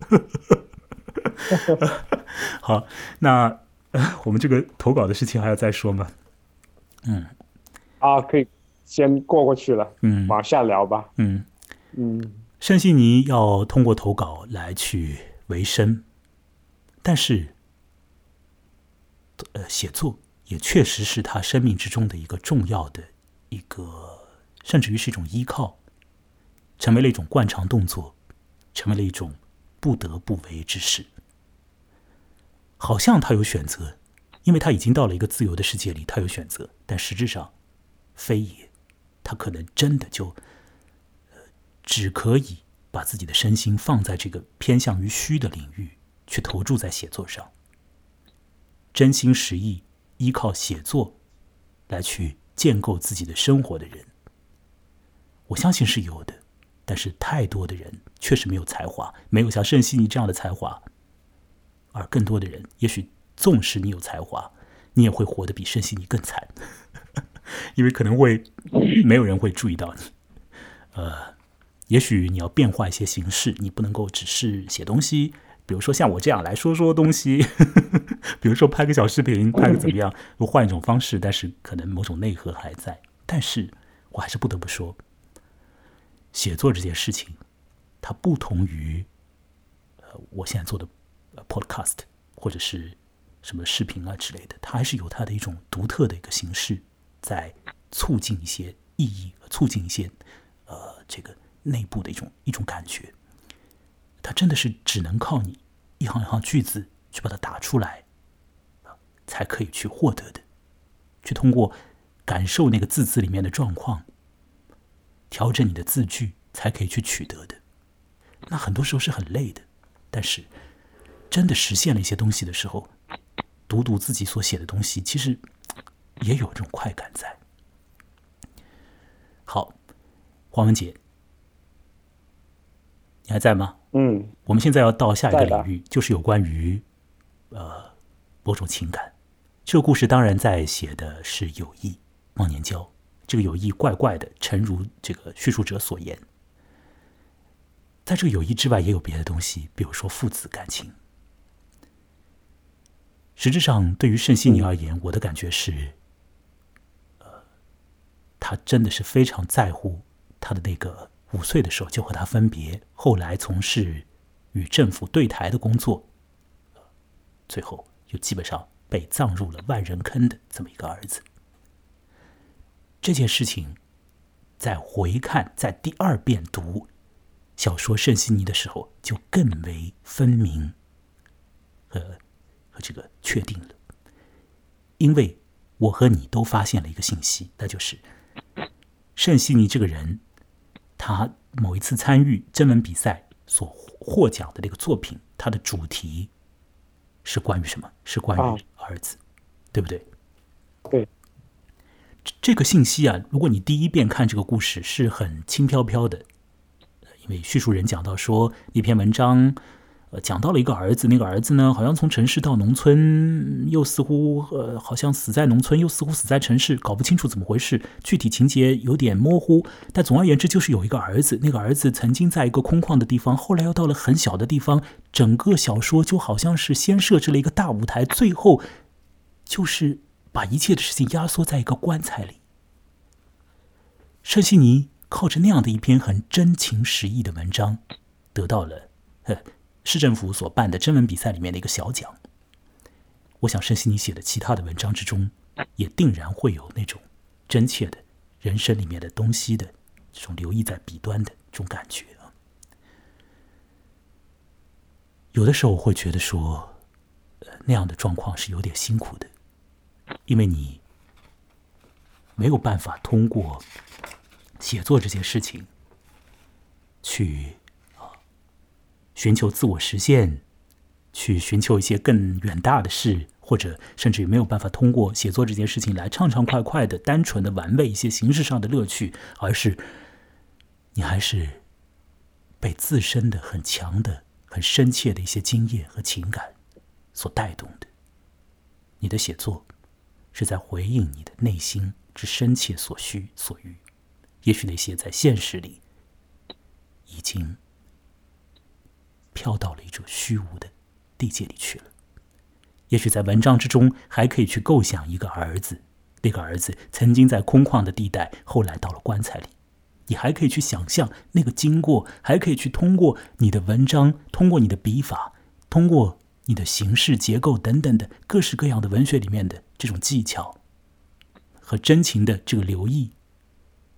*laughs* 好，那我们这个投稿的事情还要再说吗？嗯，啊，可以先过过去了，嗯，往下聊吧，嗯。嗯，圣西尼要通过投稿来去维生，但是，呃，写作也确实是他生命之中的一个重要的一个，甚至于是一种依靠，成为了一种惯常动作，成为了一种不得不为之事。好像他有选择，因为他已经到了一个自由的世界里，他有选择，但实质上，非也，他可能真的就。只可以把自己的身心放在这个偏向于虚的领域，去投注在写作上。真心实意依靠写作来去建构自己的生活的人，我相信是有的。但是太多的人确实没有才华，没有像圣西尼这样的才华。而更多的人，也许纵使你有才华，你也会活得比圣西尼更惨，*laughs* 因为可能会没有人会注意到你。呃，也许你要变化一些形式，你不能够只是写东西，比如说像我这样来说说东西，*laughs* 比如说拍个小视频，拍个怎么样，我换一种方式，但是可能某种内核还在。但是我还是不得不说，写作这件事情，它不同于呃我现在做的 podcast 或者是什么视频啊之类的，它还是有它的一种独特的一个形式，在促进一些意义，促进一些。呃，这个内部的一种一种感觉，它真的是只能靠你一行一行句子去把它打出来，才可以去获得的，去通过感受那个字字里面的状况，调整你的字句，才可以去取得的。那很多时候是很累的，但是真的实现了一些东西的时候，读读自己所写的东西，其实也有这种快感在。好。黄文杰，你还在吗？嗯，我们现在要到下一个领域，就是有关于呃某种情感。这个故事当然在写的是友谊、忘年交。这个友谊怪怪的，诚如这个叙述者所言。在这个友谊之外，也有别的东西，比如说父子感情。实质上，对于圣西尼而言，我的感觉是，呃，他真的是非常在乎。他的那个五岁的时候就和他分别，后来从事与政府对台的工作，最后又基本上被葬入了万人坑的这么一个儿子。这件事情，在回看在第二遍读小说《圣西尼》的时候，就更为分明和和这个确定了，因为我和你都发现了一个信息，那就是圣西尼这个人。他某一次参与征文比赛所获奖的那个作品，它的主题是关于什么？是关于儿子，对不对？对。这个信息啊，如果你第一遍看这个故事是很轻飘飘的，因为叙述人讲到说一篇文章。讲到了一个儿子，那个儿子呢，好像从城市到农村，又似乎呃，好像死在农村，又似乎死在城市，搞不清楚怎么回事，具体情节有点模糊。但总而言之，就是有一个儿子，那个儿子曾经在一个空旷的地方，后来又到了很小的地方。整个小说就好像是先设置了一个大舞台，最后就是把一切的事情压缩在一个棺材里。圣西尼靠着那样的一篇很真情实意的文章，得到了。市政府所办的征文比赛里面的一个小奖，我想圣西尼写的其他的文章之中，也定然会有那种真切的人生里面的东西的这种留意在笔端的这种感觉啊。有的时候我会觉得说，呃那样的状况是有点辛苦的，因为你没有办法通过写作这件事情去。寻求自我实现，去寻求一些更远大的事，或者甚至于没有办法通过写作这件事情来畅畅快快的、单纯的玩味一些形式上的乐趣，而是你还是被自身的很强的、很深切的一些经验和情感所带动的。你的写作是在回应你的内心之深切所需所欲，也许那些在现实里已经。飘到了一种虚无的地界里去了。也许在文章之中还可以去构想一个儿子，那个儿子曾经在空旷的地带，后来到了棺材里。你还可以去想象那个经过，还可以去通过你的文章，通过你的笔法，通过你的形式结构等等的各式各样的文学里面的这种技巧和真情的这个留意。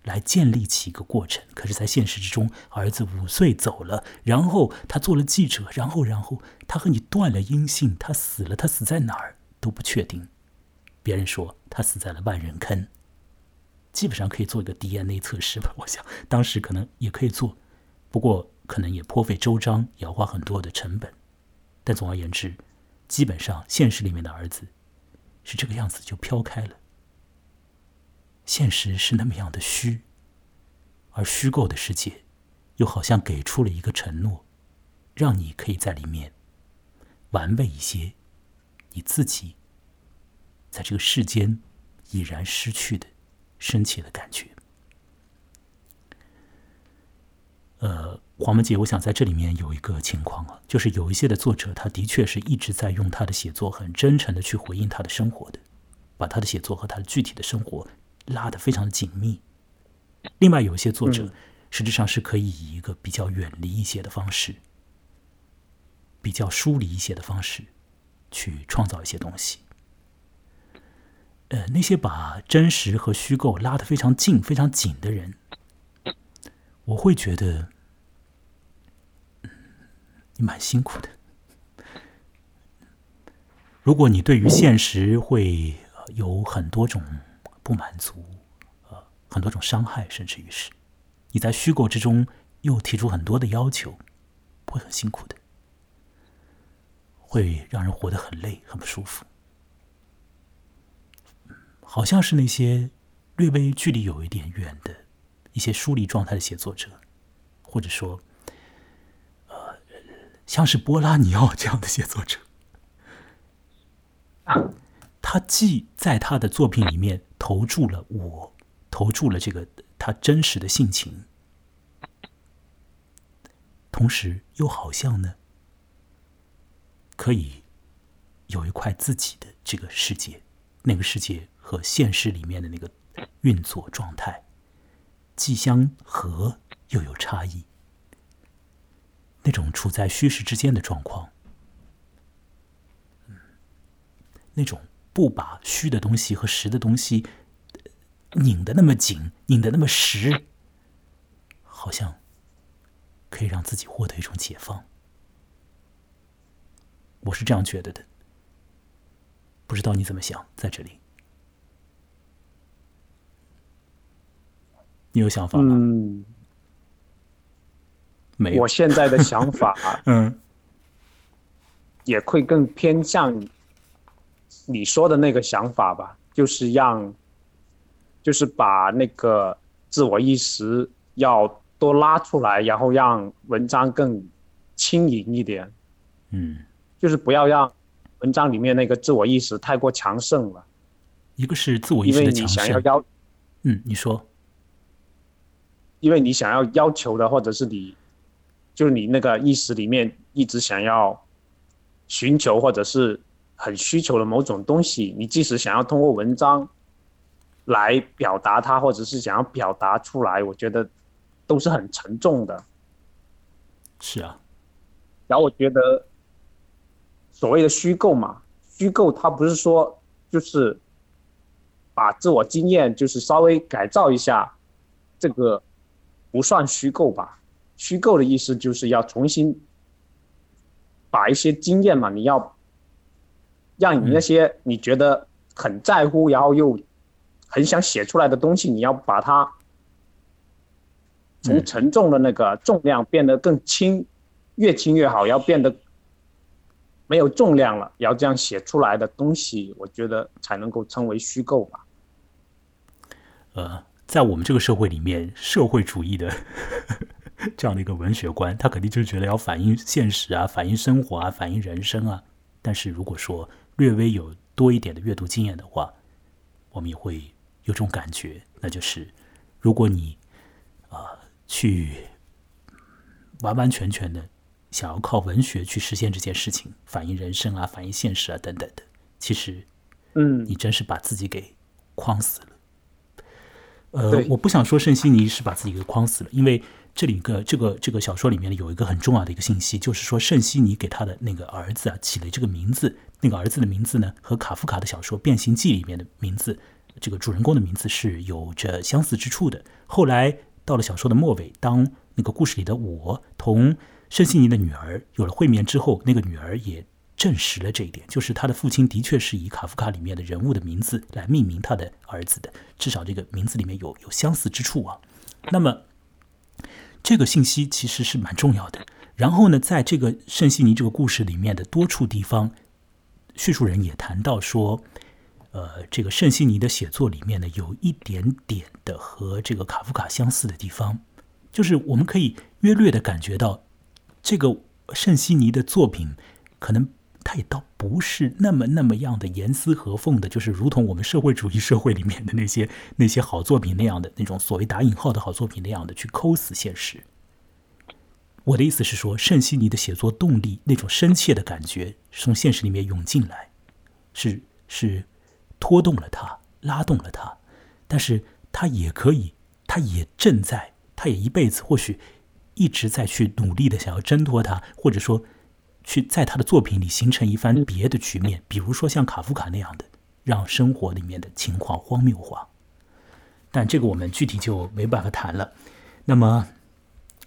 来建立起一个过程，可是，在现实之中，儿子五岁走了，然后他做了记者，然后，然后他和你断了音信，他死了，他死在哪儿都不确定。别人说他死在了万人坑，基本上可以做一个 DNA 测试吧。我想当时可能也可以做，不过可能也颇费周章，也要花很多的成本。但总而言之，基本上现实里面的儿子是这个样子就飘开了。现实是那么样的虚，而虚构的世界，又好像给出了一个承诺，让你可以在里面玩味一些你自己在这个世间已然失去的深切的感觉。呃，黄文杰，我想在这里面有一个情况啊，就是有一些的作者，他的确是一直在用他的写作很真诚的去回应他的生活的，把他的写作和他的具体的生活拉得非常的紧密。另外，有一些作者实质上是可以以一个比较远离一些的方式，比较疏离一些的方式去创造一些东西。呃，那些把真实和虚构拉得非常近、非常紧的人。我会觉得，你蛮辛苦的。如果你对于现实会有很多种不满足，呃，很多种伤害，甚至于是你在虚构之中又提出很多的要求，会很辛苦的，会让人活得很累、很不舒服。好像是那些略微距离有一点远的。一些疏离状态的写作者，或者说，呃，像是波拉尼奥这样的写作者，他既在他的作品里面投注了我，投注了这个他真实的性情，同时又好像呢，可以有一块自己的这个世界，那个世界和现实里面的那个运作状态。既相合又有差异，那种处在虚实之间的状况，嗯那种不把虚的东西和实的东西拧得那么紧、拧得那么实，好像可以让自己获得一种解放。我是这样觉得的，不知道你怎么想，在这里。你有想法吗？嗯，没有。我现在的想法，*laughs* 嗯，也会更偏向你说的那个想法吧，就是让，就是把那个自我意识要多拉出来，然后让文章更轻盈一点。嗯，就是不要让文章里面那个自我意识太过强盛了。一个是自我意识的强盛。嗯，你说。因为你想要要求的，或者是你，就是你那个意识里面一直想要寻求，或者是很需求的某种东西，你即使想要通过文章来表达它，或者是想要表达出来，我觉得都是很沉重的。是啊，然后我觉得所谓的虚构嘛，虚构它不是说就是把自我经验就是稍微改造一下这个。不算虚构吧？虚构的意思就是要重新把一些经验嘛，你要让你那些你觉得很在乎，然后又很想写出来的东西，你要把它从沉重的那个重量变得更轻，越轻越好，要变得没有重量了，要这样写出来的东西，我觉得才能够称为虚构吧。呃。在我们这个社会里面，社会主义的 *laughs* 这样的一个文学观，他肯定就是觉得要反映现实啊，反映生活啊，反映人生啊。但是如果说略微有多一点的阅读经验的话，我们也会有种感觉，那就是如果你啊去完完全全的想要靠文学去实现这件事情，反映人生啊，反映现实啊等等的，其实，嗯，你真是把自己给框死了。呃，我不想说圣西尼是把自己给框死了，因为这里个这个这个小说里面有一个很重要的一个信息，就是说圣西尼给他的那个儿子啊起了这个名字，那个儿子的名字呢和卡夫卡的小说《变形记》里面的名字，这个主人公的名字是有着相似之处的。后来到了小说的末尾，当那个故事里的我同圣西尼的女儿有了会面之后，那个女儿也。证实了这一点，就是他的父亲的确是以卡夫卡里面的人物的名字来命名他的儿子的，至少这个名字里面有有相似之处啊。那么这个信息其实是蛮重要的。然后呢，在这个圣西尼这个故事里面的多处地方，叙述人也谈到说，呃，这个圣西尼的写作里面呢，有一点点的和这个卡夫卡相似的地方，就是我们可以约略的感觉到，这个圣西尼的作品可能。他也倒不是那么那么样的严丝合缝的，就是如同我们社会主义社会里面的那些 *laughs* 那些好作品那样的那种所谓打引号的好作品那样的去抠死现实。我的意思是说，圣西尼的写作动力那种深切的感觉是从现实里面涌进来，是是拖动了他，拉动了他，但是他也可以，他也正在，他也一辈子或许一直在去努力的想要挣脱他，或者说。去在他的作品里形成一番别的局面，比如说像卡夫卡那样的，让生活里面的情况荒谬化。但这个我们具体就没办法谈了。那么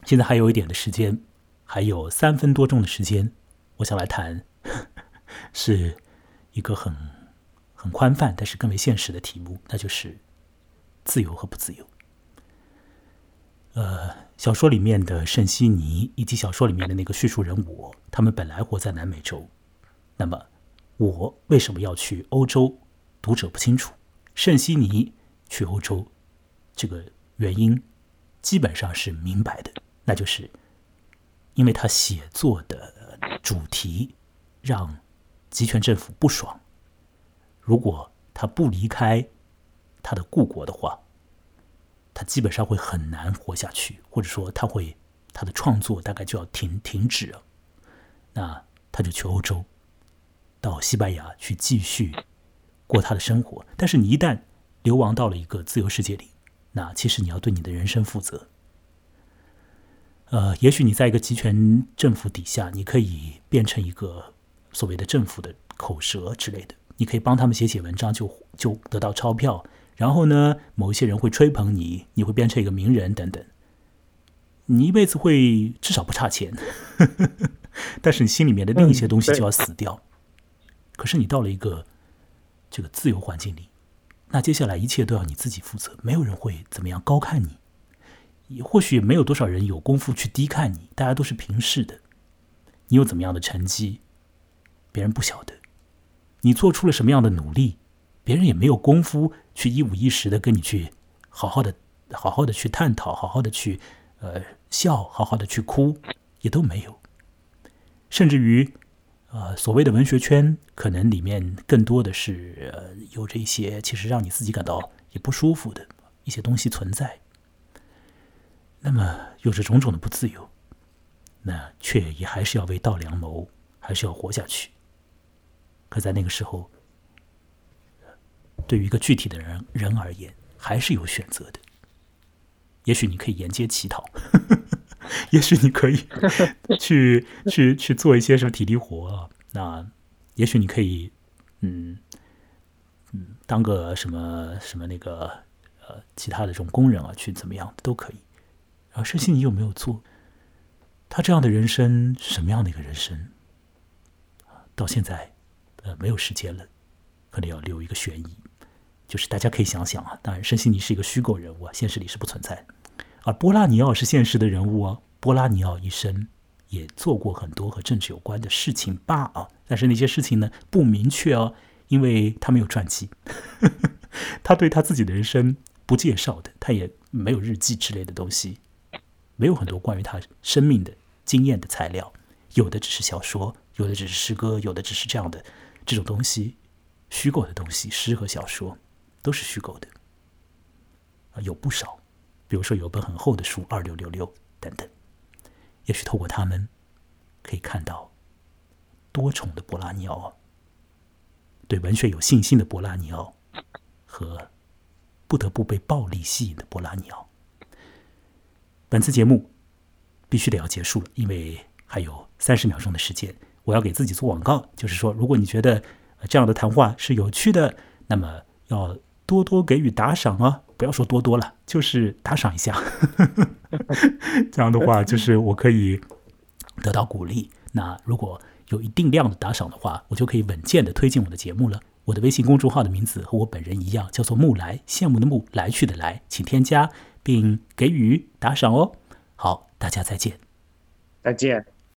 现在还有一点的时间，还有三分多钟的时间，我想来谈，*laughs* 是一个很很宽泛，但是更为现实的题目，那就是自由和不自由。呃，小说里面的圣西尼以及小说里面的那个叙述人我，他们本来活在南美洲。那么，我为什么要去欧洲？读者不清楚。圣西尼去欧洲，这个原因基本上是明白的，那就是因为他写作的主题让集权政府不爽。如果他不离开他的故国的话。他基本上会很难活下去，或者说他会他的创作大概就要停停止了。那他就去欧洲，到西班牙去继续过他的生活。但是你一旦流亡到了一个自由世界里，那其实你要对你的人生负责。呃，也许你在一个集权政府底下，你可以变成一个所谓的政府的口舌之类的，你可以帮他们写写文章，就就得到钞票。然后呢，某一些人会吹捧你，你会变成一个名人等等。你一辈子会至少不差钱，*laughs* 但是你心里面的另一些东西就要死掉。可是你到了一个这个自由环境里，那接下来一切都要你自己负责，没有人会怎么样高看你，也或许没有多少人有功夫去低看你，大家都是平视的。你有怎么样的成绩，别人不晓得；你做出了什么样的努力。别人也没有功夫去一五一十的跟你去好好的、好好的去探讨，好好的去呃笑，好好的去哭，也都没有。甚至于，呃，所谓的文学圈，可能里面更多的是呃有着一些其实让你自己感到也不舒服的一些东西存在。那么有着种种的不自由，那却也还是要为道良谋，还是要活下去。可在那个时候。对于一个具体的人人而言，还是有选择的。也许你可以沿街乞讨，*laughs* 也许你可以 *laughs* 去去去做一些什么体力活啊。那也许你可以，嗯嗯，当个什么什么那个呃其他的这种工人啊，去怎么样都可以。然后，圣心你有没有做？他这样的人生什么样的一个人生？到现在呃没有时间了，可能要留一个悬疑。就是大家可以想想啊，当然，圣西尼是一个虚构人物啊，现实里是不存在。而波拉尼奥是现实的人物啊，波拉尼奥一生也做过很多和政治有关的事情吧啊，但是那些事情呢不明确哦，因为他没有传记，*laughs* 他对他自己的人生不介绍的，他也没有日记之类的东西，没有很多关于他生命的经验的材料，有的只是小说，有的只是诗歌，有的只是这样的这种东西，虚构的东西，诗和小说。都是虚构的啊，有不少，比如说有本很厚的书《二六六六》等等，也许透过他们可以看到多重的波拉尼奥，对文学有信心的波拉尼奥和不得不被暴力吸引的波拉尼奥。本次节目必须得要结束了，因为还有三十秒钟的时间，我要给自己做广告，就是说，如果你觉得这样的谈话是有趣的，那么要。多多给予打赏啊！不要说多多了，就是打赏一下。*laughs* 这样的话，就是我可以得到鼓励。那如果有一定量的打赏的话，我就可以稳健的推进我的节目了。我的微信公众号的名字和我本人一样，叫做木来，羡慕的慕，来去的来，请添加并给予打赏哦。好，大家再见，再见。